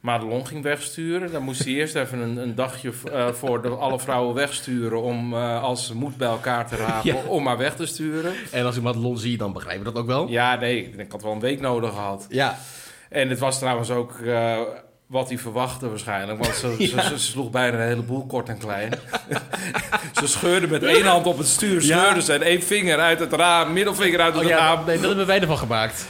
Madelon ging wegsturen. Dan moest hij eerst even een, een dagje eh, voor de, alle vrouwen wegsturen... om eh, als ze moed bij elkaar te rapen, Ja. om maar weg te sturen. En als ik Madelon zie, dan begrijpen we dat ook wel. Ja, nee, ik had wel een week nodig gehad. Ja. En het was trouwens ook eh, wat hij verwachtte waarschijnlijk. Want ze, ze, ze sloeg bijna een heleboel kort en klein. ze scheurde met één hand op het stuur. Ja. Scheurde ze en één vinger uit het raam. Middelvinger uit het Oh, ja, raam. nee, dat hebben wij ervan gemaakt.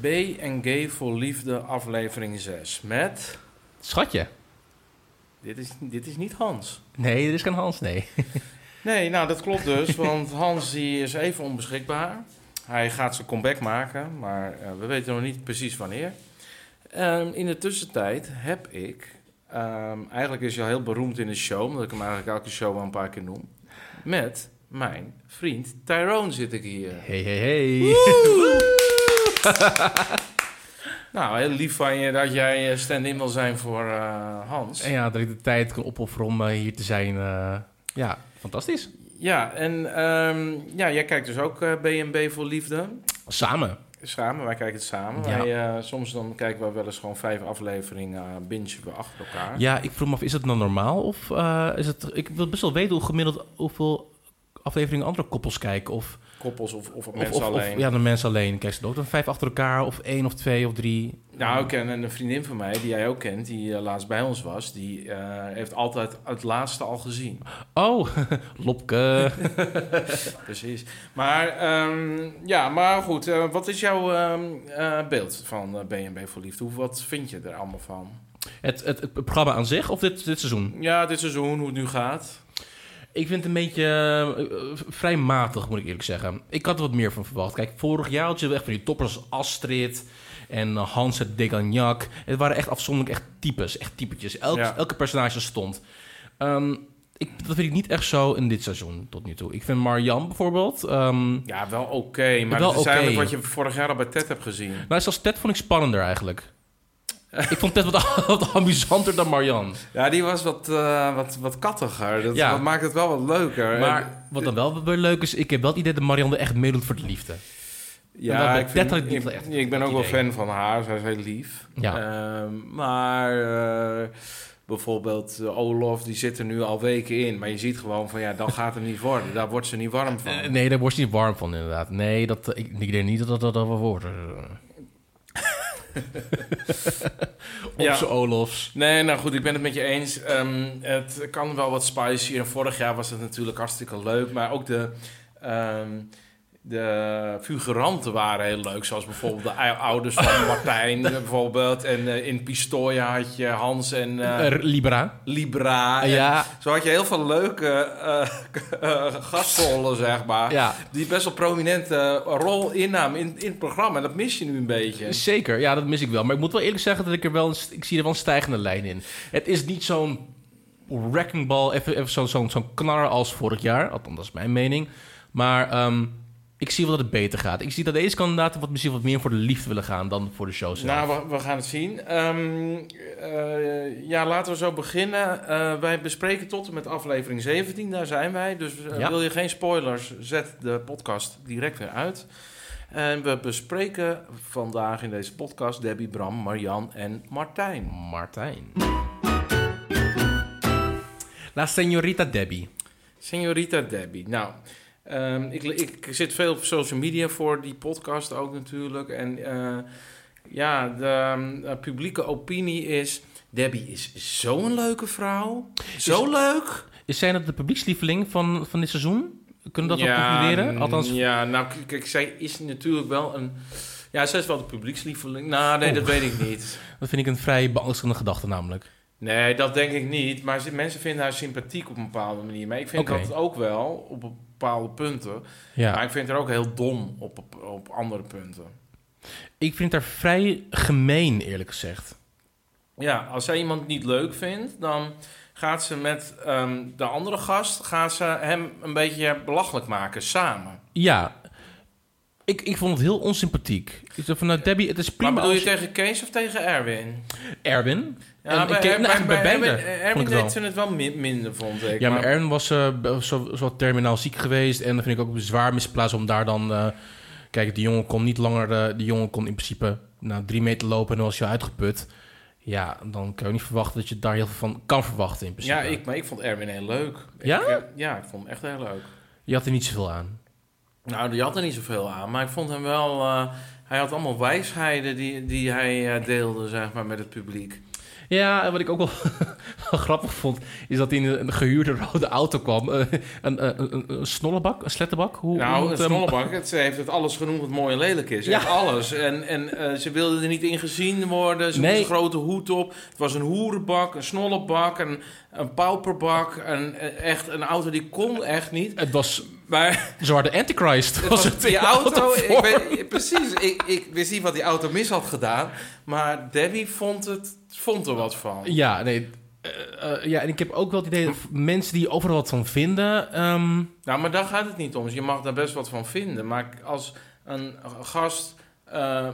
B en Gay voor Liefde aflevering 6. Met... Schatje. Dit is, dit is niet Hans. Nee, er is geen Hans, nee. Nee, nou dat klopt dus. Want Hans die is even onbeschikbaar. Hij gaat zijn comeback maken. Maar eh, we weten nog niet precies wanneer. Ehm, in de tussentijd heb ik... ehm, eigenlijk is hij al heel beroemd in de show. Omdat ik hem eigenlijk elke show wel een paar keer noem. Met mijn vriend Tyrone zit ik hier. Hey, hey, hey. Nou, heel lief van je dat jij eh, stand-in wil zijn voor eh, Hans. En ja, dat ik de tijd kan opofferen om eh, hier te zijn. ja, fantastisch. Ja, en ehm, ja, jij kijkt dus ook B&B voor Liefde. Samen. Samen, wij kijken het samen. Ja. Wij, soms dan kijken we wel eens gewoon vijf afleveringen uh, bingen we achter elkaar. Ja, ik vroeg me af, is het nou normaal? Of is het... Ik wil best wel weten hoe gemiddeld hoeveel afleveringen andere koppels kijken. Of, Koppels of, of, of, mensen of, alleen. of ja, de mensen alleen. Kijk ze ook dan vijf achter elkaar? Of één of twee of drie? Nou, ik ken een vriendin van mij, die jij ook kent, die eh, laatst bij ons was. Die eh, heeft altijd het laatste al gezien. Oh, Lopke. Precies. Maar ehm, ja, maar goed. eh, wat is jouw ehm, eh, beeld van B&B voor Liefde? Hoe, wat vind je er allemaal van? het, het, het programma aan zich of dit, dit seizoen? Ja, dit seizoen, hoe het nu gaat. Ik vind het een beetje eh, eh, vrij matig, moet ik eerlijk zeggen. Ik had er wat meer van verwacht. Kijk, vorig jaar had je echt van die toppers als Astrid en eh, Hans het Degagnac. Het waren echt afzonderlijk echt types, echt typetjes. Elk, Ja. Elke personage stond. Ehm, ik, dat vind ik niet echt zo in dit seizoen tot nu toe. Ik vind Marjan bijvoorbeeld... ehm, Ja, wel oké. maar Wel dat is eigenlijk wat je vorig jaar al bij Ted hebt gezien. nou, zoals Ted vond ik spannender eigenlijk. Ik vond Ted wat, wat amusanter dan Marjan. Ja, die was wat, eh, wat, wat kattiger. Dat, Ja. dat maakt het wel wat leuker. Maar wat dan wel weer leuk is, ik heb wel het idee dat Marjan er echt meedoet voor de liefde. Ja, ik, vind, ik echt ik ben ook wel fan van haar. Zij is heel lief. Ja. Ehm, maar eh, bijvoorbeeld eh, Olof, die zit er nu al weken in. Maar je ziet gewoon van, ja, dan gaat het niet worden. Daar wordt ze niet warm van. Nee, daar word je niet warm van, inderdaad. Nee, dat, ik, ik denk niet dat dat, dat, dat wel wordt. Op Ja. z'n Olofs. Nee, nou goed, ik ben het met je eens. Ehm, het kan wel wat spicy. En vorig jaar was het natuurlijk hartstikke leuk. Maar ook de, ehm, de figuranten waren heel leuk. Zoals bijvoorbeeld de ou- ouders van Martijn bijvoorbeeld. En eh, in Pistoia had je Hans en eh, Eh, Libra. Libra. Ja, Zo had je heel veel leuke eh, gastrollen, zeg maar. ja, Die best wel prominente rol innamen in, in het programma. En dat mis je nu een beetje. zeker. Ja, dat mis ik wel. Maar ik moet wel eerlijk zeggen dat ik er wel een, ik zie er wel een stijgende lijn in. Het is niet zo'n wrecking ball, even, even zo'n zo'n zo'n knar als vorig jaar. Althans, dat is mijn mening. Maar ehm, ik zie wel dat het beter gaat. Ik zie dat deze kandidaten wat, misschien wat meer voor de liefde willen gaan dan voor de show zelf. Nou, we, we gaan het zien. Ehm, eh, ja, laten we zo beginnen. Eh, wij bespreken tot en met aflevering 17. Daar zijn wij. Dus eh, Ja. wil je geen spoilers, zet de podcast direct weer uit. En we bespreken vandaag in deze podcast Debbie, Bram, Marian en Martijn. Martijn. La Señorita Debbie. Señorita Debbie. Nou, ehm, ik, ik zit veel op social media voor die podcast ook natuurlijk. En eh, ja, de ehm, publieke opinie is... Debbie is zo'n leuke vrouw. Zo leuk. Is zij dat de publiekslieveling van, van dit seizoen? Kunnen we dat wel concluderen? mm, Althans, Ja, nou, kijk, zij is natuurlijk wel een... Ja, zij is wel de publiekslieveling. Nou, nee, dat weet ik niet. dat vind ik een vrij beangstigende gedachte namelijk. Nee, dat denk ik niet. Maar mensen vinden haar sympathiek op een bepaalde manier. Maar ik vind dat ook wel op bepaalde punten. Ja. Maar ik vind haar ook heel dom op, op, op andere punten. Ik vind haar vrij gemeen, eerlijk gezegd. Ja, als zij iemand niet leuk vindt, dan gaat ze met ehm, de andere gast gaat ze hem een beetje belachelijk maken samen. Ja, ik, ik vond het heel onsympathiek. Ik zei van, nou, Debbie, het is Maar prima bedoel je als tegen Kees of tegen Erwin? Erwin. Ja, En bij, ik ken- bij, eigenlijk bij Erwin, deed ze het wel min- minder, vond ik. Ja, maar Erwin was be- zo, zo wat terminaal ziek geweest. En dat vind ik ook zwaar misplaatst om daar dan... eh, kijk, die jongen kon niet langer... eh, die jongen kon in principe nou, drie meter lopen en dan was je uitgeput. Ja, dan kan je niet verwachten dat je daar heel veel van kan verwachten in principe. Ja, ik, maar ik vond Erwin heel leuk. Ja? Ik, ja, ik vond hem echt heel leuk. Je had er niet zoveel aan. Nou, die had er niet zoveel aan, maar ik vond hem wel... hij had allemaal wijsheden die, die hij deelde, zeg maar, met het publiek. Ja, en wat ik ook wel, wel grappig vond, is dat hij in een, een gehuurde rode auto kwam. Eh, een, een, een, een snollebak, een slettenbak? Hoe, Nou, het hem? snollebank, het, ze heeft het alles genoemd wat mooi en lelijk is. Ja. Alles. En, en eh, ze wilde er niet in gezien worden. Ze Nee. moest een grote hoed op. Het was een hoerenbak, een snollebak, een, een pauperbak. Een, eh, echt een auto die kon echt niet. Het was, Maar de Antichrist. Was was het die auto... Ik precies, ik, ik wist niet wat die auto mis had gedaan. Maar Debbie vond, het, vond er wat van. Ja, nee. eh, eh, ja, en ik heb ook wel het idee dat mensen die overal wat van vinden... ehm, Nou, maar daar gaat het niet om. Dus je mag daar best wat van vinden. Maar als een gast eh,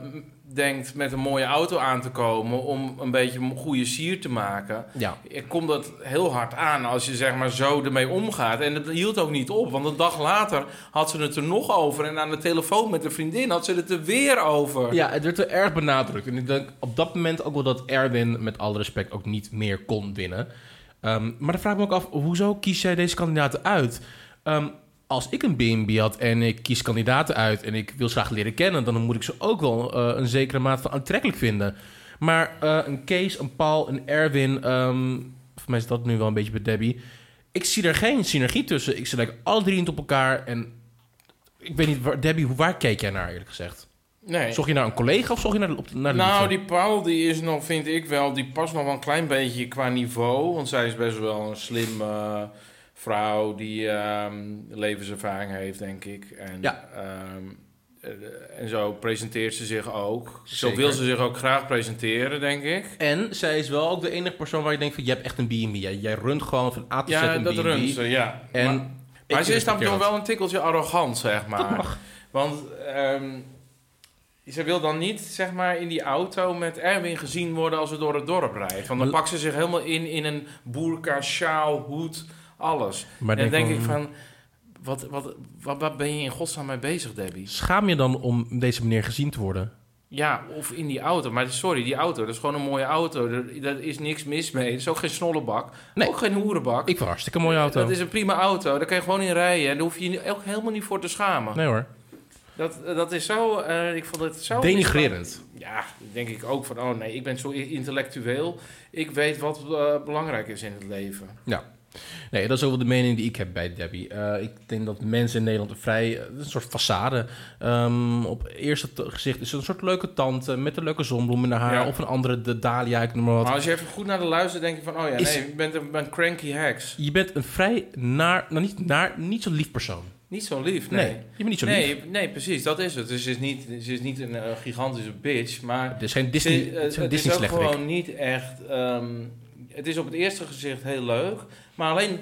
denkt met een mooie auto aan te komen om een beetje een goede sier te maken, ja, ik kom dat heel hard aan als je zeg maar zo ermee omgaat. En het hield ook niet op, want een dag later had ze het er nog over. En aan de telefoon met een vriendin had ze het er weer over. ja, het werd wel erg benadrukt. En ik denk op dat moment ook wel dat Erwin, met alle respect, ook niet meer kon winnen. Ehm, maar dan vraag ik me ook af, hoezo kies jij deze kandidaten uit? Ehm, als ik een B&B had en ik kies kandidaten uit en ik wil ze graag leren kennen, dan moet ik ze ook wel eh, een zekere maat van aantrekkelijk vinden. Maar eh, een Kees, een Paul, een Erwin, ehm, voor mij is dat nu wel een beetje bij Debbie. Ik zie er geen synergie tussen. Ik zie like alle drie niet op elkaar en ik weet niet, waar, Debbie, waar keek jij naar eerlijk gezegd? Nee. Zocht je naar een collega of zocht je naar de, naar de Nou, liefde? die Paul die is nog, vind ik wel, die past nog wel een klein beetje qua niveau. Want zij is best wel een slim eh, vrouw die ehm, levenservaring heeft, denk ik. En, Ja. ehm, eh, en zo presenteert ze zich ook. Zo wil ze zich ook graag presenteren, denk ik. En zij is wel ook de enige persoon waar je denkt van... je hebt echt een B&B. Jij, jij runt gewoon van A tot Z Ja, een dat B&B. runt ze, ja. En maar ze is dan nog dat. wel een tikkeltje arrogant, zeg Dat maar. mag. Want ehm, ze wil dan niet, zeg maar, in die auto met Erwin gezien worden als ze door het dorp rijdt. Want dan pakt ze zich helemaal in in een boerka, sjaal, hoed, alles. Maar en dan denk ik van, wat, wat, wat, wat ben je in godsnaam mee bezig, Debbie? Schaam je dan om deze manier gezien te worden? Ja, of in die auto. Maar sorry, die auto, dat is gewoon een mooie auto. Er, daar is niks mis mee. Het is ook geen snollebak. Nee. Ook geen hoerenbak. Ik vind een hartstikke mooie auto. Dat is een prima auto. Daar kan je gewoon in rijden. En daar hoef je je ook helemaal niet voor te schamen. Nee hoor. Dat, dat is zo... eh, ik vond het zo... Denigrerend. Ja, denk ik ook van... Oh nee, ik ben zo intellectueel. Ik weet wat eh, belangrijk is in het leven. Nee, dat is ook wel de mening die ik heb bij Debbie. Eh, ik denk dat mensen in Nederland een vrij... eh, een soort façade. ehm, op eerste gezicht is het een soort leuke tante... met een leuke zonbloem in haar haar. Ja. Of een andere, de Dahlia, ik noem maar wat. Maar als je even goed naar de luistert, denk je van... Oh ja, Is- nee, je bent een, cranky heks. Je bent een vrij naar... Nou, niet naar... Niet zo lief persoon. Niet zo lief, Nee, nee. je bent niet zo lief. Nee, nee, precies, dat is het. Dus ze is niet, ze is niet een eh, gigantische bitch, maar... Het is geen Ze- Disney, eh, het is een het is Disney ook gewoon niet echt... ehm, het is op het eerste gezicht heel leuk, maar alleen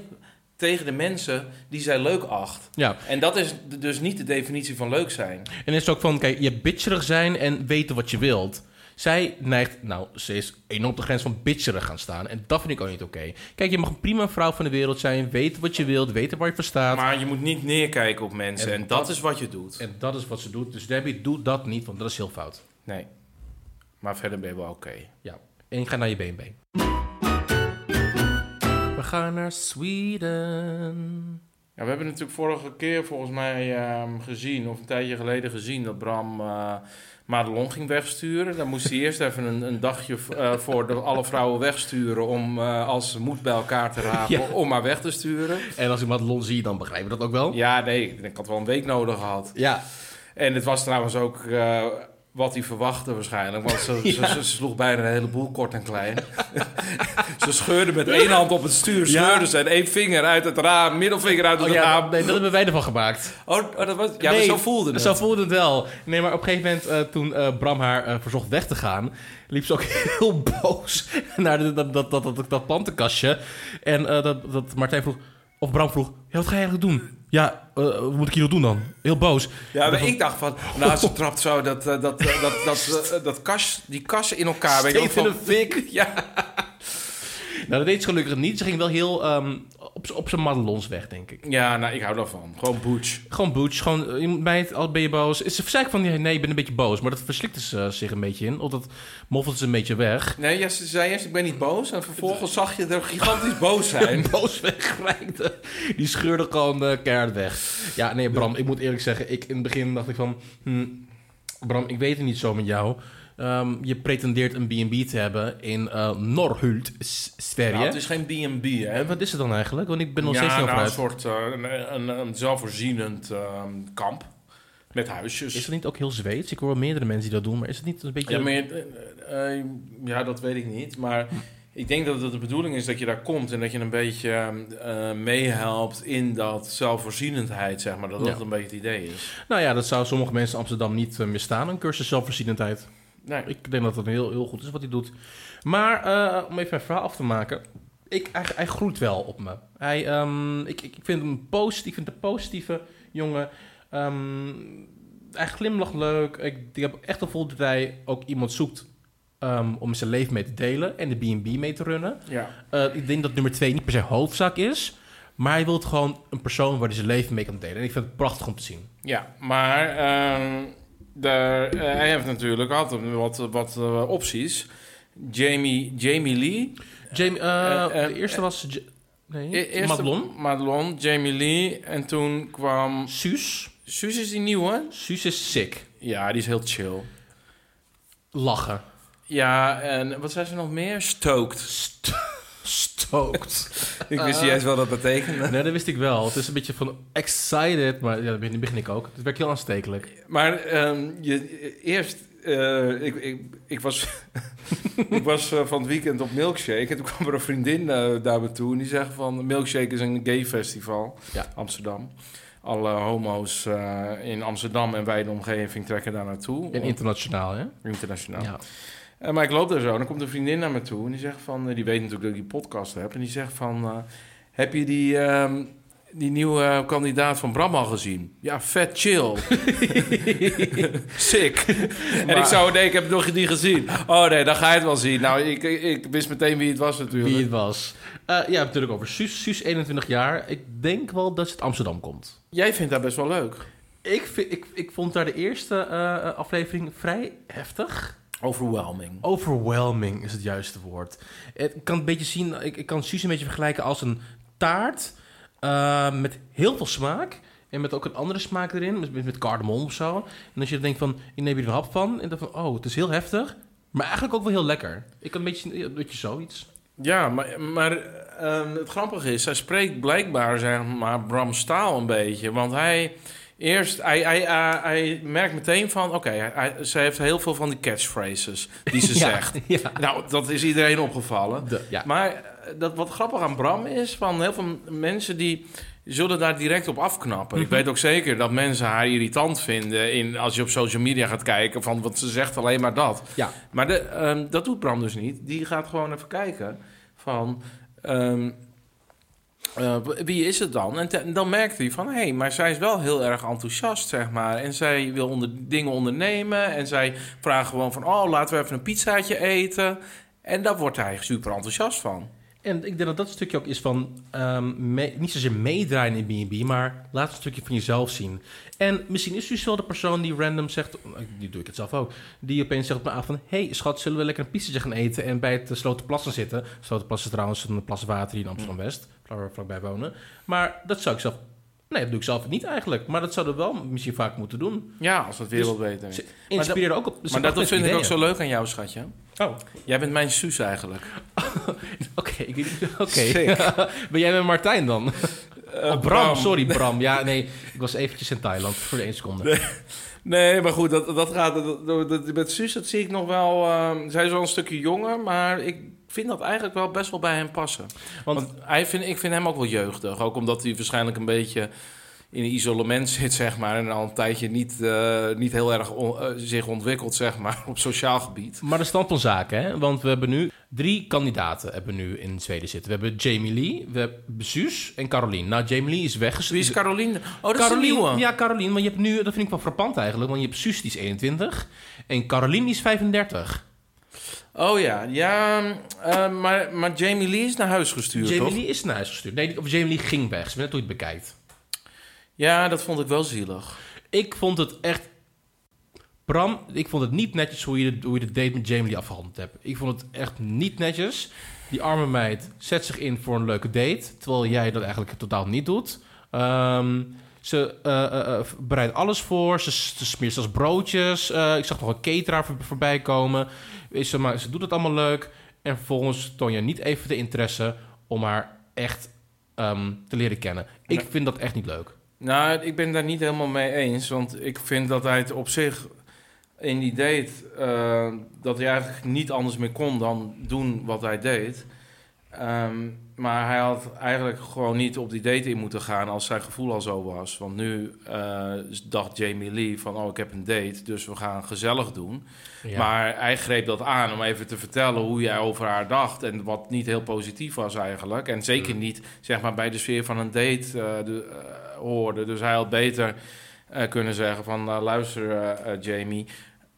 tegen de mensen die zij leuk acht. Ja, En dat is dus niet de definitie van leuk zijn. En het is ook van, kijk, je bitcherig zijn en weten wat je wilt. Zij neigt, nou, ze is enorm op de grens van bitcherig gaan staan. En dat vind ik ook niet oké. Kijk, je mag een prima vrouw van de wereld zijn, weten wat je wilt, weten waar je voor staat. Maar je moet niet neerkijken op mensen En en, dat, dat- is wat je doet. En dat is wat ze doet. Dus Debbie, doe dat niet, want dat is heel fout. Nee. Maar verder ben je wel oké. Ja. En gaat naar je BNB. We gaan naar Sweden. Ja, we hebben natuurlijk vorige keer volgens mij ehm, gezien, of een tijdje geleden gezien, dat Bram eh Madelon ging wegsturen. Dan moest hij eerst even een, een dagje eh, voor de, alle vrouwen wegsturen om eh, als moed bij elkaar te rapen Ja. om maar weg te sturen. En als ik Madelon zie, dan begrijpen we dat ook wel. Ja, nee, ik had wel een week nodig gehad. Ja. En het was trouwens ook wat hij verwachtte waarschijnlijk. Want ze, Ja. ze, ze sloeg bijna een heleboel kort en klein. ze scheurde met één hand op het stuur. Ja. Scheurde ze en één vinger uit het raam. Middelvinger uit het Oh, ja, raam. nee, dat hebben wij ervan gemaakt. Oh, oh, dat was... Ja, Nee, maar zo voelde het. Zo voelde het wel. Nee, maar op een gegeven moment, eh, toen eh, Bram haar eh, verzocht weg te gaan, liep ze ook heel boos naar de, dat, dat, dat, dat, dat plantenkastje. En dat, dat Martijn vroeg, of Bram vroeg, ja, wat ga je eigenlijk doen? Ja, eh, wat moet ik hier nog doen dan? Heel boos. Ja, maar ik dacht van, nou, ze trapt zo dat, eh, dat, eh, dat, dat, eh, dat kas, die kassen in elkaar. Weet je van een fik. Ja. Nou, dat deed ze gelukkig niet. Ze ging wel heel ehm, op, op zijn madelons weg, denk ik. ja, nou, ik hou daarvan. Gewoon booch. Gewoon boots, gewoon, eh, het, al ben je boos. Ze zei van, nee, nee, ik ben een beetje boos. Maar dat verslikte ze zich een beetje in. Of dat moffelde ze een beetje weg. Nee, ja, ze zei eerst, ik ben niet boos. En vervolgens zag je er gigantisch boos zijn. boos wegrijkte. Die scheurde gewoon eh keihard weg. Ja, nee, Bram, ik moet eerlijk zeggen, ik, in het begin dacht ik van... hm, Bram, ik weet het niet zo met jou. Ehm, je pretendeert een B&B te hebben in eh Norhult, Sverige. Nou, het is geen B&B, hè. Eh, wat is het dan eigenlijk? Want ik ben nog ja, steeds niet nou, een soort uh, een, een, een zelfvoorzienend uh, kamp. Met huisjes. Is dat niet ook heel Zweeds? Ik hoor meerdere mensen die dat doen, maar is het niet een beetje... Ja, maar, uh, ja, dat weet ik niet. Maar ik denk dat het de bedoeling is dat je daar komt en dat je een beetje uh, meehelpt in dat zelfvoorzienendheid, zeg maar. Dat dat Ja. een beetje het idee is. Nou ja, dat zou sommige mensen in Amsterdam niet uh, misstaan, een cursus zelfvoorzienendheid. Nee. Ik denk dat het heel, heel goed is wat hij doet. Maar uh, om even mijn verhaal af te maken. Ik, hij, hij groeit wel op me. Hij, um, ik, ik vind hem positief. Ik vind een positieve jongen. Um, hij glimlacht leuk. Ik, ik heb echt het gevoel dat hij ook iemand zoekt um, om zijn leven mee te delen. En de B&B mee te runnen. Ja. Uh, ik denk dat nummer twee niet per se hoofdzaak is. Maar hij wil gewoon een persoon waar hij zijn leven mee kan delen. En ik vind het prachtig om te zien. Ja, maar ehm, daar, uh, hij heeft natuurlijk altijd wat, wat uh, opties. Jamie, Jamie Lee. Jamie, uh, de eerste was... Nee, eerste Madelon. Madelon, Jamie Lee. En toen kwam... Suus. Suus is die nieuwe? Suus is sick. Ja, die is heel chill. Lachen. Ja, en wat zijn ze nog meer? Stoked. St stoked. ik wist niet eens wat dat betekende. Nee, dat wist ik wel. Het is een beetje van excited, maar ja, dat begin ik ook. Het werkt heel aanstekelijk. Maar um, je, eerst, uh, ik, ik, ik was, ik was uh, van het weekend op Milkshake en toen kwam er een vriendin uh, daar me toe en die zegt van Milkshake is een gay festival, ja. Amsterdam. Alle homo's uh, in Amsterdam en wij in de omgeving trekken daar naartoe. En internationaal, hè? Internationaal. Ja. Uh, maar ik loop daar zo en dan komt een vriendin naar me toe en die zegt van, uh, die weet natuurlijk dat ik die podcast heb en die zegt van, uh, heb je die, uh, die nieuwe kandidaat van Bram al gezien? Ja, vet chill. Sick. Maar... En ik zou nee, ik heb nog niet gezien. Oh nee, dan ga je het wel zien. Nou, ik, ik, ik wist meteen wie het was natuurlijk. Wie het was. Uh, ja, natuurlijk over Suus. Suus, 21 jaar. Ik denk wel dat ze uit Amsterdam komt. Jij vindt dat best wel leuk. Ik, vind, ik, ik vond daar de eerste uh, aflevering vrij heftig. Overwhelming. Overwhelming is het juiste woord. Ik kan een beetje zien, ik, ik kan Suus een beetje vergelijken als een taart uh, met heel veel smaak. En met ook een andere smaak erin, met, met cardamom of zo. En als je denkt van, ik neem hier een hap van. En dan van, oh, het is heel heftig. Maar eigenlijk ook wel heel lekker. Ik kan een beetje, een beetje zoiets. Ja, maar, maar uh, het grappige is, hij spreekt blijkbaar, zeg maar, Bram Staal een beetje. Want hij... Eerst, hij, hij, hij, hij merkt meteen van, oké, okay, ze heeft heel veel van die catchphrases die ze ja, zegt. Ja. Nou, dat is iedereen opgevallen. De, ja. Maar dat, wat grappig aan Bram is, van heel veel mensen die zullen daar direct op afknappen. Mm -hmm. Ik weet ook zeker dat mensen haar irritant vinden in, als je op social media gaat kijken, van, want ze zegt alleen maar dat. Ja. Maar de, um, dat doet Bram dus niet. Die gaat gewoon even kijken van... Um, uh, wie is het dan? En, dan merkt hij van, hé, hey, maar zij is wel heel erg enthousiast, zeg maar. En zij wil onder, dingen ondernemen. En zij vraagt gewoon van, oh, laten we even een pizzaatje eten. En daar wordt hij super enthousiast van. En ik denk dat dat stukje ook is van, mee, niet zozeer meedraaien in B&B, maar laat een stukje van jezelf zien. En misschien is u zo de persoon die random zegt, die doe ik het zelf ook, die opeens zegt op mijn avond van, hey schat, zullen we lekker een pizzaatje gaan eten en bij het Slotenplassen zitten. Slotenplassen is trouwens een plas water hier in Amsterdam-West, waar we vlakbij wonen. Maar dat zou ik zelf, nee, dat doe ik zelf niet eigenlijk, maar dat zouden we wel misschien vaak moeten doen. Ja, als het is. Dus inspireer ook op. Maar dat, dat vind ideeën. ik ook zo leuk aan jou, schatje. Oh. Jij bent mijn Suus eigenlijk. Oké, okay. ben jij met Martijn dan? Uh, oh, Bram, Bram, sorry Bram. Ja, nee, ik was eventjes in Thailand voor de één seconde. Nee, nee, maar goed, dat, dat gaat... Dat, dat, met Suus, dat zie ik nog wel... Uh, zij is wel een stukje jonger, maar ik vind dat eigenlijk wel best wel bij hem passen. Want, Want hij vind, ik vind hem ook wel jeugdig. Ook omdat hij waarschijnlijk een beetje... in een isolement zit, zeg maar, en al een tijdje niet, eh, niet heel erg on- eh, zich ontwikkelt, zeg maar, op sociaal gebied. Maar de stand van zaken, hè? want we hebben nu drie kandidaten hebben we nu in Zweden zitten. We hebben Jamie Lee, we hebben Suus en Caroline. Nou, Jamie Lee is weg. Wie is Caroline? Oh, dat is een nieuwe. ja, Caroline, want je hebt nu, dat vind ik wel frappant eigenlijk, want je hebt Suus die is 21 en Caroline die is 35. Oh ja, ja, eh, maar, maar Jamie Lee is naar huis gestuurd, Jamie toch? Lee is naar huis gestuurd. Nee, of Jamie Lee ging weg. Ze net hoe je het bekijkt. Ja, dat vond ik wel zielig. Ik vond het echt... Bram, ik vond het niet netjes hoe je, de, hoe je de date met Jamie afgehandeld hebt. Ik vond het echt niet netjes. Die arme meid zet zich in voor een leuke date... terwijl jij dat eigenlijk totaal niet doet. Ehm, ze eh, eh, eh, bereidt alles voor. Ze, ze smeert zelfs broodjes. Ik zag nog een cateraar voor, voorbij komen. Je, maar ze doet het allemaal leuk. En vervolgens toon je niet even de interesse... om haar echt ehm, te leren kennen. Ik Nee. vind dat echt niet leuk. Nou, ik ben daar niet helemaal mee eens. Want ik vind dat hij het op zich in die date... eh, dat hij eigenlijk niet anders meer kon dan doen wat hij deed. Ehm, maar hij had eigenlijk gewoon niet op die date in moeten gaan als zijn gevoel al zo was. Want nu eh, dacht Jamie Lee van, oh, ik heb een date, dus we gaan gezellig doen. Ja. Maar hij greep dat aan om even te vertellen hoe jij over haar dacht. En wat niet heel positief was eigenlijk. En zeker Mm. niet zeg maar, bij de sfeer van een date eh, de, eh, hoorde. Dus hij had beter kunnen zeggen van... nou, luister Jamie,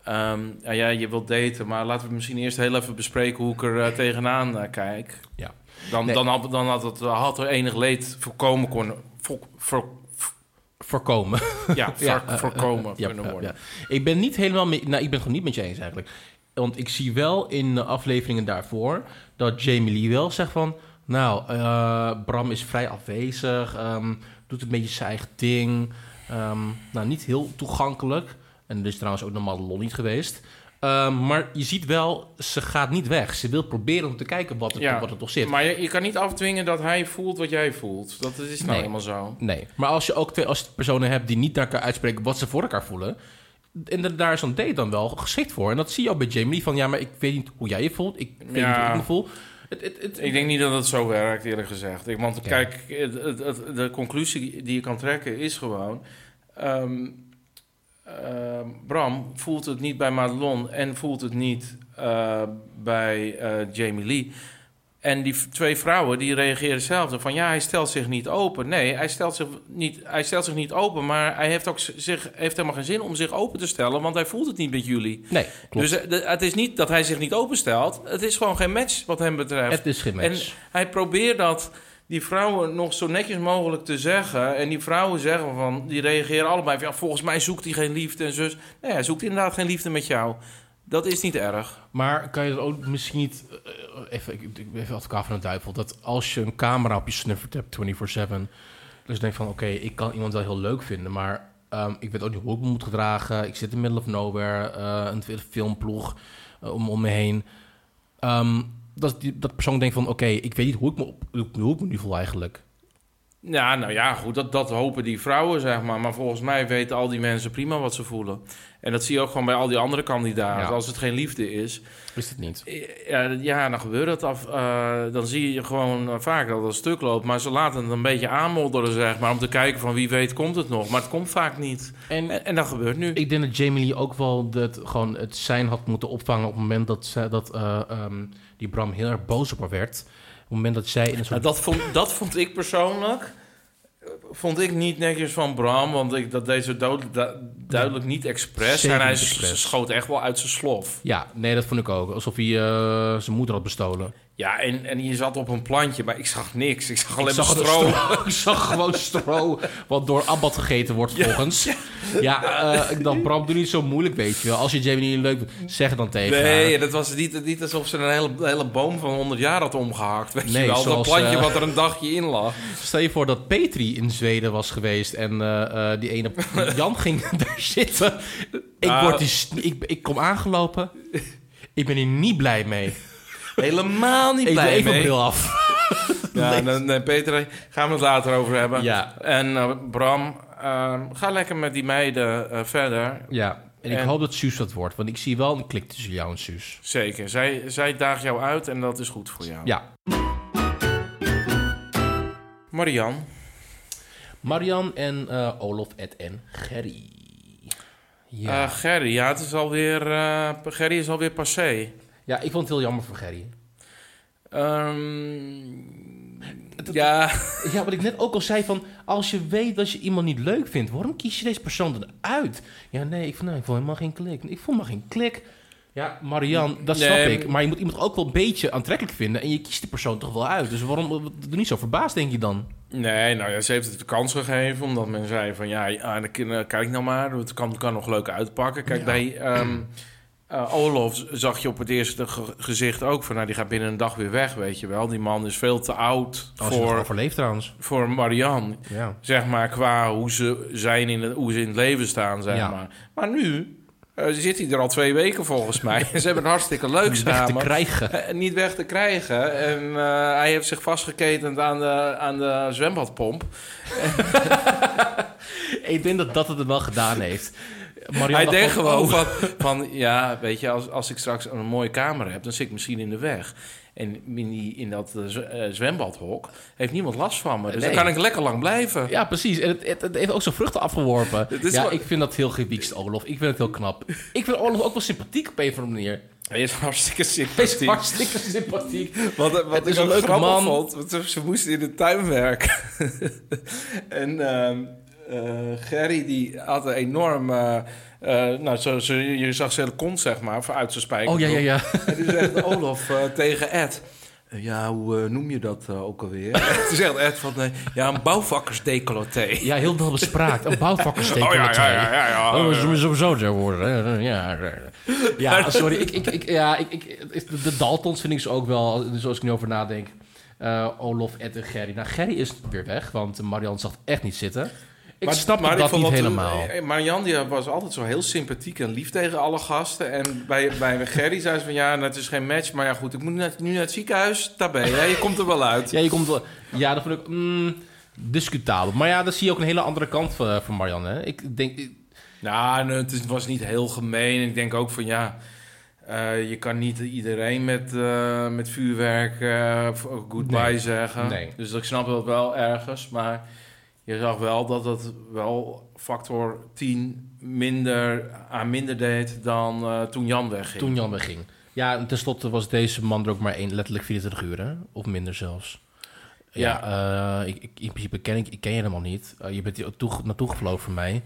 ehm, ja, ja, je wilt daten... maar laten we misschien eerst heel even bespreken hoe ik er eh, tegenaan eh, kijk. Ja. Dan, Nee. dan, had, dan had, het, had er enig leed voorkomen. Voor, voor, voorkomen. ja, voor- Ja, voorkomen kunnen worden. Ik ben niet helemaal mee, nou, ik ben gewoon niet met je eens eigenlijk. Want ik zie wel in de afleveringen daarvoor dat Jamie Lee wel zegt van, nou, eh, Bram is vrij afwezig, ehm, doet een beetje zijn eigen ding, ehm, nou, niet heel toegankelijk. En er is trouwens ook normaal lol niet geweest. Ehm, maar je ziet wel, ze gaat niet weg. Ze wil proberen om te kijken wat er, Ja, wat er toch zit. Maar je, je kan niet afdwingen dat hij voelt wat jij voelt. Dat is nou Nee. helemaal zo. Nee, maar als je ook twee als je personen hebt die niet naar elkaar uitspreken wat ze voor elkaar voelen. En da- daar is zo'n date dan wel geschikt voor. En dat zie je ook bij Jamie van ja, maar ik weet niet hoe jij je voelt. Ik weet Ja. niet hoe ik me voel. Het, het, het, Ik denk niet dat het zo werkt, eerlijk gezegd. Ik, want Oké. kijk, de conclusie die je kan trekken is gewoon... ehm, ehm, Bram voelt het niet bij Madelon en voelt het niet eh, bij eh, Jamie Lee. En die twee vrouwen die reageren hetzelfde. Van ja, hij stelt zich niet open. Nee, hij stelt zich niet, hij stelt zich niet open. Maar hij heeft ook zich, heeft helemaal geen zin om zich open te stellen. Want hij voelt het niet met jullie. nee, klopt. Dus eh, de- het is niet dat hij zich niet openstelt. Het is gewoon geen match wat hem betreft. het is geen match. Hij probeert dat die vrouwen nog zo netjes mogelijk te zeggen. En die vrouwen zeggen van, die reageren allebei van, ja, volgens mij zoekt hij geen liefde en zus. Nee, hij zoekt inderdaad geen liefde met jou. Dat is niet erg. Maar kan je dat ook misschien niet... eh, even, ik, ben even advocaat van de duivel. Dat als je een camera op je snuffert hebt 24-7... Dus je denkt van, oké, ik kan iemand wel heel leuk vinden... maar ehm, ik weet ook niet hoe ik me moet gedragen. Ik zit in middle of nowhere. eh, een filmploeg eh, om, om me heen. Ehm, dat, dat persoon denkt van, oké, ik weet niet hoe ik, me op, hoe ik me nu voel eigenlijk. Ja, nou ja, goed, dat, dat hopen die vrouwen, zeg maar. Maar volgens mij weten al die mensen prima wat ze voelen. En dat zie je ook gewoon bij al die andere kandidaten. Ja. Als het geen liefde is, Is het niet? Ja, ja, dan gebeurt het af. eh, dan zie je gewoon eh, vaak dat het stuk loopt. Maar ze laten het een beetje aanmodderen, zeg maar. Om te kijken van wie weet komt het nog. Maar het komt vaak niet. En En, en dat gebeurt nu. ik denk dat Jamie Lee ook wel dat, gewoon het zijn had moeten opvangen... op het moment dat, dat eh, ehm, die Bram heel erg boos op haar werd. Het moment dat zij in een Nou, dat, vond, dat vond ik persoonlijk... Vond ik niet netjes van Bram, want ik, dat deed zo dood- du- duidelijk niet expres. Zeker en hij schoot echt wel uit zijn slof. Ja, nee, dat vond ik ook. Alsof hij eh, zijn moeder had bestolen. Ja, en, en je zat op een plantje, maar ik zag niks. Ik zag alleen ik maar stro. ik zag gewoon stro wat door Abbott gegeten wordt volgens. Ja, eh, ik dacht, Bram, doe niet zo moeilijk, weet je wel. Als je Jamie niet leuk vindt, zeg het dan tegen Nee, haar. dat was niet, niet alsof ze een hele, hele boom van 100 jaar had omgehakt. Weet Nee, je wel, dat plantje eh, wat er een dagje in lag. Stel je voor dat Petri in Zweden was geweest en eh, eh, die ene Jan ging daar zitten. Ik, Ah. word die, sn- ik, ik kom aangelopen. Ik ben hier niet blij mee. Helemaal niet Ik blij mee. bril af. Ja, nee. nee, Peter, gaan we het later over hebben. Ja, En eh, Bram, eh, ga lekker met die meiden eh, verder. ja. En ik hoop dat Suus dat wordt, want ik zie wel een klik tussen jou en Suus. Zeker. Zij, zij daagt jou uit en dat is goed voor jou. Ja, Marian, Marian en eh, Olof, Ed en Gerry. Ja. Gerry, ja, het is alweer, Gerry is alweer passé. Ja, ik vond het heel jammer voor Gerry. Ehm, ja, Ja, wat ik net ook al zei van... als je weet dat je iemand niet leuk vindt... waarom kies je deze persoon dan uit? Ja, nee, ik, vond, nee, ik vond helemaal geen klik. Ik vond maar geen klik. Ja, Marian, dat Nee, snap ik. Maar je moet iemand ook wel een beetje aantrekkelijk vinden... en je kiest die persoon toch wel uit. Dus waarom... Doe niet zo verbaasd, denk je dan? nee, nou ja, ze heeft het de kans gegeven, omdat men zei van ja, de kijk nou maar, het kan, kan nog leuk uitpakken. Kijk, Ja. bij ehm eh, Olof zag je op het eerste ge- gezicht ook van, nou, die gaat binnen een dag weer weg, weet je wel. Die man is veel te oud Als nog voor, overleeft trouwens. voor Marianne, Ja. zeg maar, qua hoe ze zijn in het, hoe ze in het leven staan, zeg Ja. maar. Maar nu eh, zit hij er al twee weken volgens mij. ze hebben het hartstikke leuk Weg te samen. krijgen. Eh, niet weg te krijgen. En hij heeft zich vastgeketend aan de, aan de zwembadpomp. Ik denk dat dat het wel gedaan heeft. Marian hij denkt gewoon van, van... Ja, weet je, als, als ik straks een mooie kamer heb... dan zit ik misschien in de weg. En in, die, in dat eh, eh, zwembadhok heeft niemand last van me. Dus Nee. dan kan ik lekker lang blijven. Ja, precies. En het, het, het heeft ook zijn vruchten afgeworpen. Ja, wel- ik vind dat heel gewiekst, Olof. Ik vind het heel knap. Ik vind Olof ook wel sympathiek op een of andere manier. Hij is hartstikke Hij is sympathiek. hartstikke sympathiek. Wat, wat Het ik is een leuke man. vond, want ze, moesten in de tuin werken. en ehm, eh, Gerry die had een enorm... eh, eh, nou, zo, zo, je zag zijn kont, zeg maar, uit zijn spijker. Oh ja, ja, ja. En toen zegt Olof eh, tegen Ed... eh, Ja, hoe eh, noem je dat eh, ook alweer? En toen zegt Ed van... nee, ja, een bouwvakkersdecolleté. Ja, heel wel bespraakt. Een bouwvakkerssteek. Oh ja, ja, ja, ja, ja. Oh, dat is sowieso zo worden. Ja, ja sorry. Ik, ik, ik, ja, ik, ik, de- Daltons vind ik ze ook wel, zoals ik nu over nadenk. Eh, Olof, Ed en Gerry. Nou, Gerry is weer weg, want Marian zag echt niet zitten. Ik snap maar dat vond niet helemaal. eh, Marianne die was altijd zo heel sympathiek en lief tegen alle gasten. En bij, bij Gerry zei ze van... Ja, het is geen match. Maar ja, goed, ik moet nu naar het ziekenhuis. Daar ben je. Je komt er wel uit. Ja, je komt wel, ja, dat vond ik mm, discutabel. Maar ja, dan zie je ook een hele andere kant van, van Marianne. Hè. Ik denk, Nou, nee, het was niet heel gemeen. Ik denk ook van ja, eh, je kan niet iedereen met, eh, met vuurwerk eh, goodbye Nee. zeggen. Nee. Dus ik snap dat wel ergens. Maar je zag wel dat het wel factor 10 minder, aan minder deed dan eh, toen Jan wegging. toen Jan wegging. Ja, en tenslotte was deze man er ook maar één, letterlijk 24 uur, hè? Of minder zelfs. Ja, eh, ik, ik, in principe ken ik, ik ken je helemaal niet. Eh, je bent hier ook toe, naartoe gevlogen voor mij.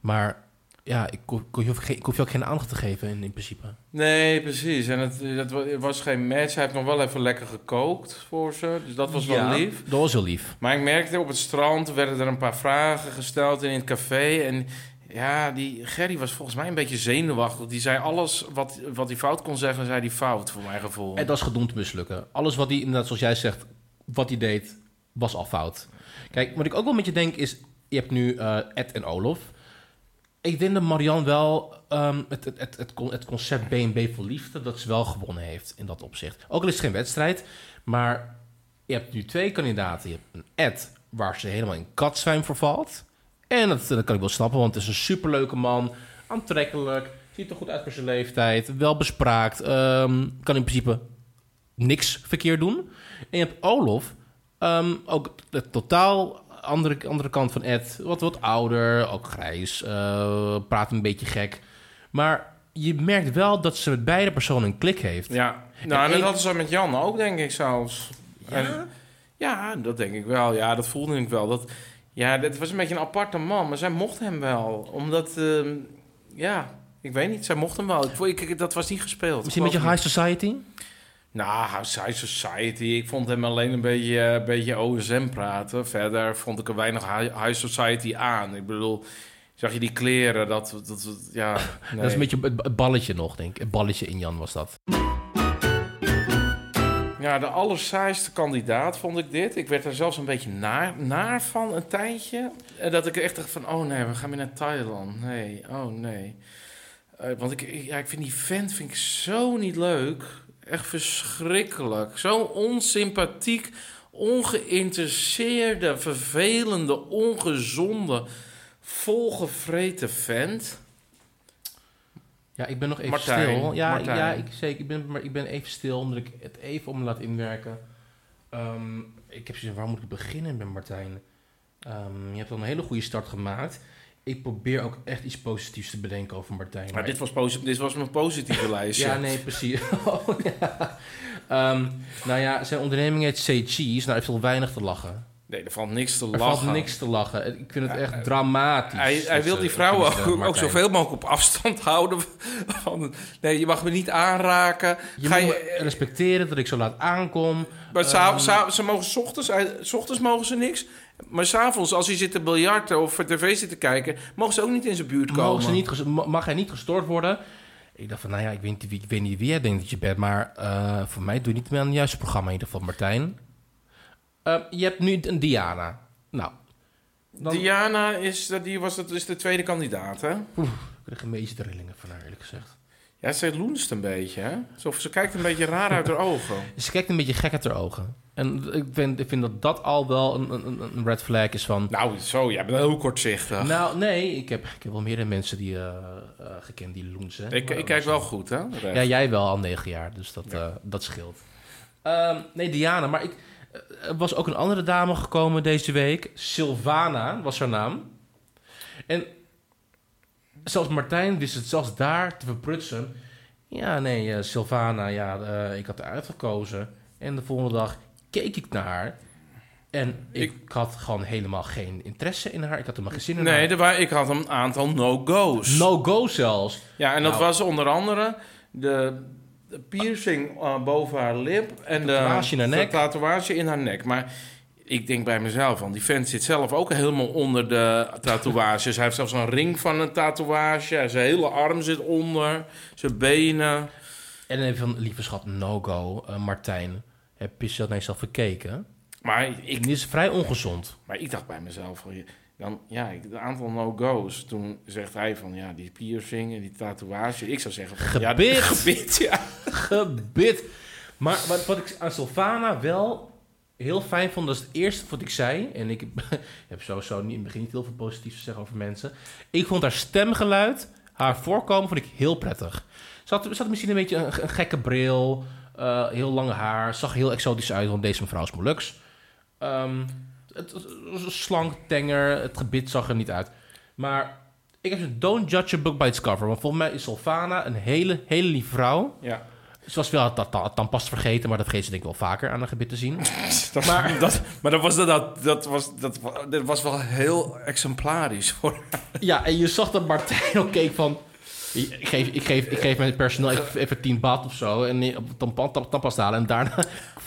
Maar ja, ik, je ik hoef je ook geen aandacht te geven in, in principe. Nee, precies. En het, het wa- het was geen match. Hij heeft nog wel even lekker gekookt voor ze. Dus dat was wel Ja, lief. Dat was heel lief. Maar ik merkte op het strand werden er een paar vragen gesteld in het café. En ja, die Gerry was volgens mij een beetje zenuwachtig. Die zei alles wat, wat hij fout kon zeggen, zei hij fout, voor mijn gevoel. En dat is gedoemd te mislukken. Alles wat hij, inderdaad, zoals jij zegt, wat hij deed, was al fout. Kijk, wat ik ook wel met je denk is, je hebt nu eh, Ed en Olof. Ik denk dat Marianne wel ehm, het, het, het, het, con- het concept B&B voor liefde, dat ze wel gewonnen heeft in dat opzicht. Ook al is het geen wedstrijd, maar je hebt nu twee kandidaten. Je hebt een Ed, waar ze helemaal in katzwijn voor valt. En dat, kan ik wel snappen, want het is een superleuke man, aantrekkelijk, ziet er goed uit voor zijn leeftijd, wel bespraakt, ehm, kan in principe niks verkeerd doen. En je hebt Olof, ehm, ook totaal andere, andere kant van Ed. Wat, wat ouder, ook grijs, eh, praat een beetje gek. Maar je merkt wel dat ze met beide personen een klik heeft. Ja, nou, en En dat hadden ze met Jan ook, denk ik zelfs. En, ja, dat denk ik wel. Ja, dat voelde ik wel. Dat, ja, dat was een beetje een aparte man, maar zij mocht hem wel. Omdat, ehm, ja, ik weet niet, zij mocht hem wel. Ik, ik, dat was niet gespeeld. Misschien een beetje high society? Nou, High Society. Ik vond hem alleen een beetje, een beetje OSM praten. Verder vond ik er weinig High Society aan. Ik bedoel, zag je die kleren? Dat, dat, dat ja. Nee. Dat is een beetje het- balletje nog, denk ik. Het balletje in Jan was dat. Ja, de allersaaiste kandidaat vond ik dit. Ik werd er zelfs een beetje naar, naar van een tijdje. Dat ik echt dacht van, oh nee, we gaan weer naar Thailand. Nee, oh nee. Eh, want ik, ik- ja, ik vind die vent vind ik zo niet leuk. Echt verschrikkelijk. Zo onsympathiek, ongeïnteresseerde, vervelende, ongezonde, volgevreten vent. Ja, ik ben nog even Martijn, stil. Ja, Martijn. ja ik, zeker. Ik ben, maar ik ben even stil, omdat ik het even om me laat inwerken. Ehm, ik heb zoiets waar moet ik beginnen met Martijn? Ehm, je hebt al een hele goede start gemaakt. Ik probeer ook echt iets positiefs te bedenken over Martijn. Maar dit was, posi- dit was mijn positieve lijstje. Ja, nee, precies. Oh, ja. Ehm, nou ja, zijn onderneming heet Say Cheese. Nou, er viel weinig te lachen. Nee, er valt niks te Er lachen. valt niks te lachen. Ik vind het echt eh, dramatisch. Hij, hij dat wil die vrouwen ze ook, ook zoveel mogelijk op afstand houden. Van, nee, je mag me niet aanraken. Je Ga moet je, respecteren dat ik zo laat aankom. maar Ehm. ze mogen 's ochtends, eh, 's ochtends mogen ze niks. Maar s'avonds, als hij zit te biljarten of voor tv zit te kijken, mogen ze ook niet in zijn buurt komen. Mogen ze niet, mag hij niet gestoord worden? Ik dacht van, nou ja, ik weet niet wie, ik weet niet wie jij denkt dat je bent, maar eh, voor mij doe je niet meer aan het juiste programma in ieder geval, Martijn. Eh, je hebt nu een Diana. Nou, dan Diana is, dat- die was, dat is de tweede kandidaat, hè? ik krijg een beetje trillingen van haar, eerlijk gezegd. Ja, ze loenst een beetje, hè? Alsof ze kijkt een beetje raar uit haar ogen. Ze kijkt een beetje gek uit haar ogen. En ik vind, ik vind dat dat al wel een, een, een red flag is van... Nou, zo, jij bent heel kortzichtig. Nou, nee, ik heb, ik heb wel meerdere mensen die eh, gekend die loensen. ik, Maar- ik kijk wel goed, hè? Recht. Ja, jij wel al negen jaar, dus dat, eh, dat scheelt. Ehm, nee, Diana, maar ik, er was ook een andere dame gekomen deze week. Sylvana was haar naam. En zelfs Martijn wist het zelfs daar te verprutsen. Ja, nee, eh, Sylvana, ja, eh, ik had haar uitgekozen. En de volgende dag keek ik naar haar. En ik, had gewoon helemaal geen interesse in haar. Ik had helemaal geen zin in Nee, haar. waren, ik had een aantal no-go's. No-go zelfs. Ja, en dat Nou. was onder andere de, de piercing eh, boven haar lip en de Tatoeage in haar de nek. tatoeage in haar nek. Maar ik denk bij mezelf, van die vent zit zelf ook helemaal onder de tatoeages. Hij heeft zelfs een ring van een tatoeage. Zijn hele arm zit onder, zijn benen. En dan even van, lieve schat, no-go, eh, Martijn. Heb je dat naar jezelf gekeken? Maar ik, Dit is vrij ongezond. maar ik dacht bij mezelf, van, dan, ja, een aantal no-go's. Toen zegt hij van, ja, die piercing en die tatoeage. Ik zou zeggen van, ja, Gebit. gebit, ja. Gebit. Maar wat, wat ik aan Sylvana wel heel fijn vond, dat is het eerste wat ik zei. En ik heb sowieso niet, in het begin niet heel veel positiefs te zeggen over mensen. Ik vond haar stemgeluid, haar voorkomen, vond ik heel prettig. Ze had, ze misschien een beetje een, gekke bril, eh, heel lange haar, zag heel exotisch uit, want deze mevrouw is Molux. Ehm, het, was slank, tenger, het gebit zag er niet uit. Maar ik heb gezegd, don't judge a book by its cover. Want volgens mij is Sylvana een hele, hele lieve vrouw. ja. Ze was wel dat, dat, dan pas vergeten, maar dat vergeet ze denk ik wel vaker aan een gebit te zien. Dat, Maar- dat, maar dat was, dat, dat, was, dat, wa- dat was wel heel exemplarisch voor ja, en je zag dat Martijn ook keek van... Ik geef, ik geef, ik geef mijn personeel even, even 10 baht of zo. En dan, dan pas halen. En daarna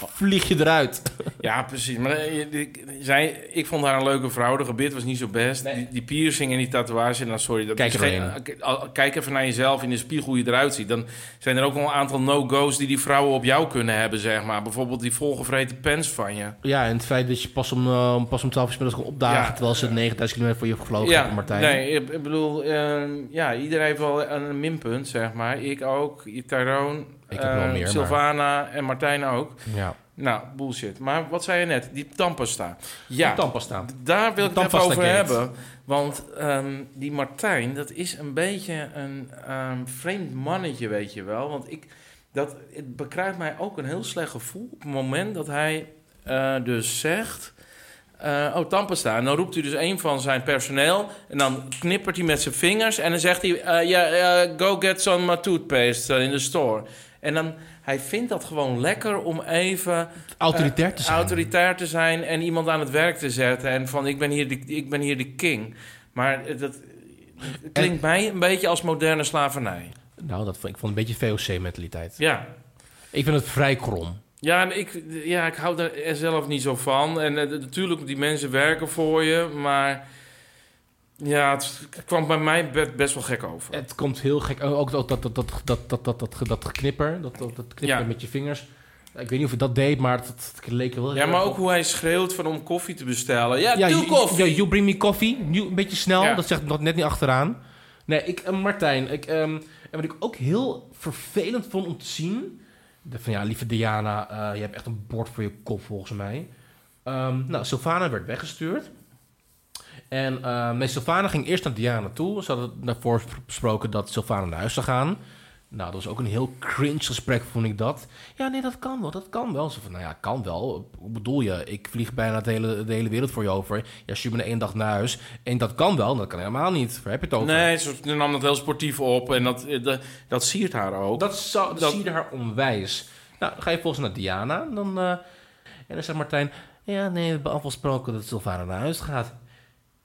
vlieg je eruit. Ja, precies. Maar eh, ik, zij, ik vond haar een leuke vrouw. De gebit was niet zo best. Nee. Die, die piercing en die tatoeage, nou sorry. Dat Kijk is er geen, eh, Kijk even naar jezelf in de spiegel hoe je eruit ziet. Dan zijn er ook wel een aantal no-go's die die vrouwen op jou kunnen hebben, zeg maar. Bijvoorbeeld die volgevreten pens van je. Ja, en het feit dat je pas om, eh, pas om 12 uur middags opdagen... Ja. terwijl ze 9000 kilometer voor je gevlogen ja, hebben, Martijn. nee, ik, bedoel, eh, ja, iedereen heeft wel een minpunt, zeg maar. Ik ook, Tyrone, Ik heb wel eh, meer, maar- Sylvana en Martijn ook. Ja, Nou, bullshit. Maar wat zei je net? Die tandpasta. Ja, Die tandpasta. daar wil ik het even over hebben. Want ehm, die Martijn, dat is een beetje een ehm, vreemd mannetje, weet je wel. Want ik, dat, het bekruipt mij ook een heel slecht gevoel op het moment dat hij eh, dus zegt... eh, oh, tandpasta. En dan roept hij dus een van zijn personeel. En dan knippert hij met zijn vingers. En dan zegt hij: eh, Ja, go get some uh, toothpaste uh, in the store. En dan, hij vindt dat gewoon lekker om even Autoritair te eh, zijn. autoritair te zijn en iemand aan het werk te zetten. En van ik ben hier de, ik ben hier de king. Maar eh, dat klinkt mij een beetje als moderne slavernij. Nou, dat vond, ik vond een beetje VOC-mentaliteit. Ja. Ik vind het vrij krom. Ja, en ik, ja, ik hou er zelf niet zo van. En eh, natuurlijk, die mensen werken voor je. Maar ja, het kwam bij mij best wel gek over. Het komt heel gek. Oh, ook dat, dat, dat, dat, dat, dat, dat, dat dat, dat, dat knipper met je vingers. Ik weet niet of hij dat deed, maar het, leek wel. Ja, maar ook hoe hij schreeuwt van om koffie te bestellen. Ja, ja koffie! Ja, you bring me coffee. Nu, een beetje snel, dat zegt nog net niet achteraan. Nee, ik, eh, Martijn, ik, ehm, en wat ik ook heel vervelend vond om te zien. Van ja, lieve Diana, eh, je hebt echt een bord voor je kop volgens mij. Um, nou, Sylvana werd weggestuurd. En nee, Sylvana ging eerst naar Diana toe. Ze hadden daarvoor besproken dat Sylvana naar huis zou gaan. Nou, dat was ook een heel cringe gesprek, vond ik dat. Ja, nee, dat kan wel, dat kan wel. Ze van, nou ja, kan wel. Hoe bedoel je? Ik vlieg bijna de hele, de hele wereld voor je over. Ja, stuur me één dag naar huis. En dat kan wel, dat kan helemaal niet. Waar heb je het over? Nee, ze nam dat heel sportief op en dat, dat, dat siert haar ook. Dat, zou, dat, haar onwijs. Nou, ga je volgens naar Diana. Dan, eh, en dan zegt Martijn... Ja, nee, we hebben afgesproken dat Sylvana naar huis gaat.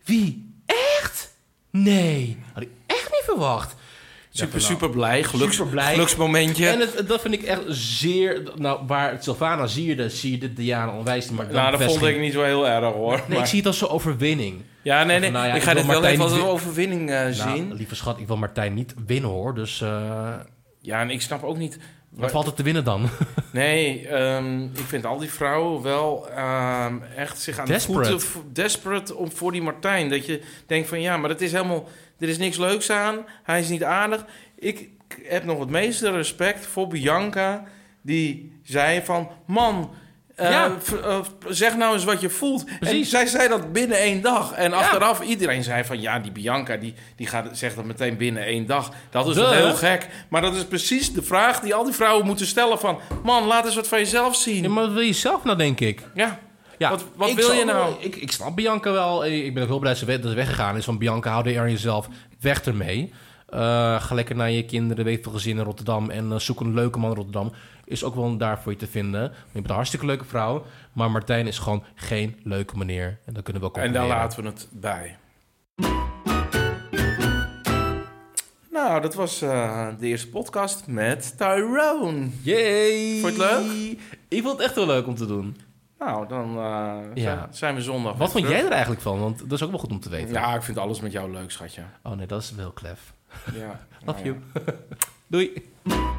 Wie? Echt? Nee. Had ik echt niet verwacht. super, super blij, geluks, geluksmomentje. En het, dat vind ik echt zeer... Nou, waar Sylvana je de Diana onwijs. Maar nou, dat vond ik niet zo heel erg hoor. Nee, maar- ik zie het als een overwinning. Ja, nee, nee. Nou ja, ik ik ga dit wel Martijn even als een wi- overwinning eh, zien. Nou, lieve schat, ik wil Martijn niet winnen hoor. Dus eh, Ja, en ik snap ook niet... wat valt er te winnen dan? Nee, ehm, ik vind al die vrouwen wel ehm, echt zich aan Desperate. de voeten... Desperate om, voor die Martijn. Dat je denkt van ja, maar dat is helemaal... Er is niks leuks aan. Hij is niet aardig. Ik heb nog het meeste respect voor Bianca. Die zei van... Man, Ja. v- eh, zeg nou eens wat je voelt. En zij zei dat binnen één dag. En achteraf iedereen zei van... Ja, die Bianca die, die gaat, zegt dat meteen binnen één dag. Dat is Duh. heel gek. Maar dat is precies de vraag die al die vrouwen moeten stellen van... Man, laat eens wat van jezelf zien. Ja, maar wat wil je zelf nou, denk ik? Ja, Ja, Wat- wat wil je nou? Ik, ik snap Bianca wel. Ik ben ook heel blij dat ze, weggegaan is. Van Bianca, hou er aan jezelf. Weg ermee. Eh, ga lekker naar je kinderen, weet veel gezin in Rotterdam. En eh, zoek een leuke man in Rotterdam. Is ook wel daar voor je te vinden. Je bent een hartstikke leuke vrouw. Maar Martijn is gewoon geen leuke meneer. En dan kunnen we ook en daar laten we het bij. Nou, dat was eh, de eerste podcast met Tyrone. Yay! Vond je het leuk? Ik vond het echt heel leuk om te doen. Nou, dan Ja. zijn, we zondag Wat vond terug. jij er eigenlijk van? Want dat is ook wel goed om te weten. Ja, ik vind alles met jou leuk, schatje. Oh nee, dat is wel klef. Ja. Love nou you. Doei.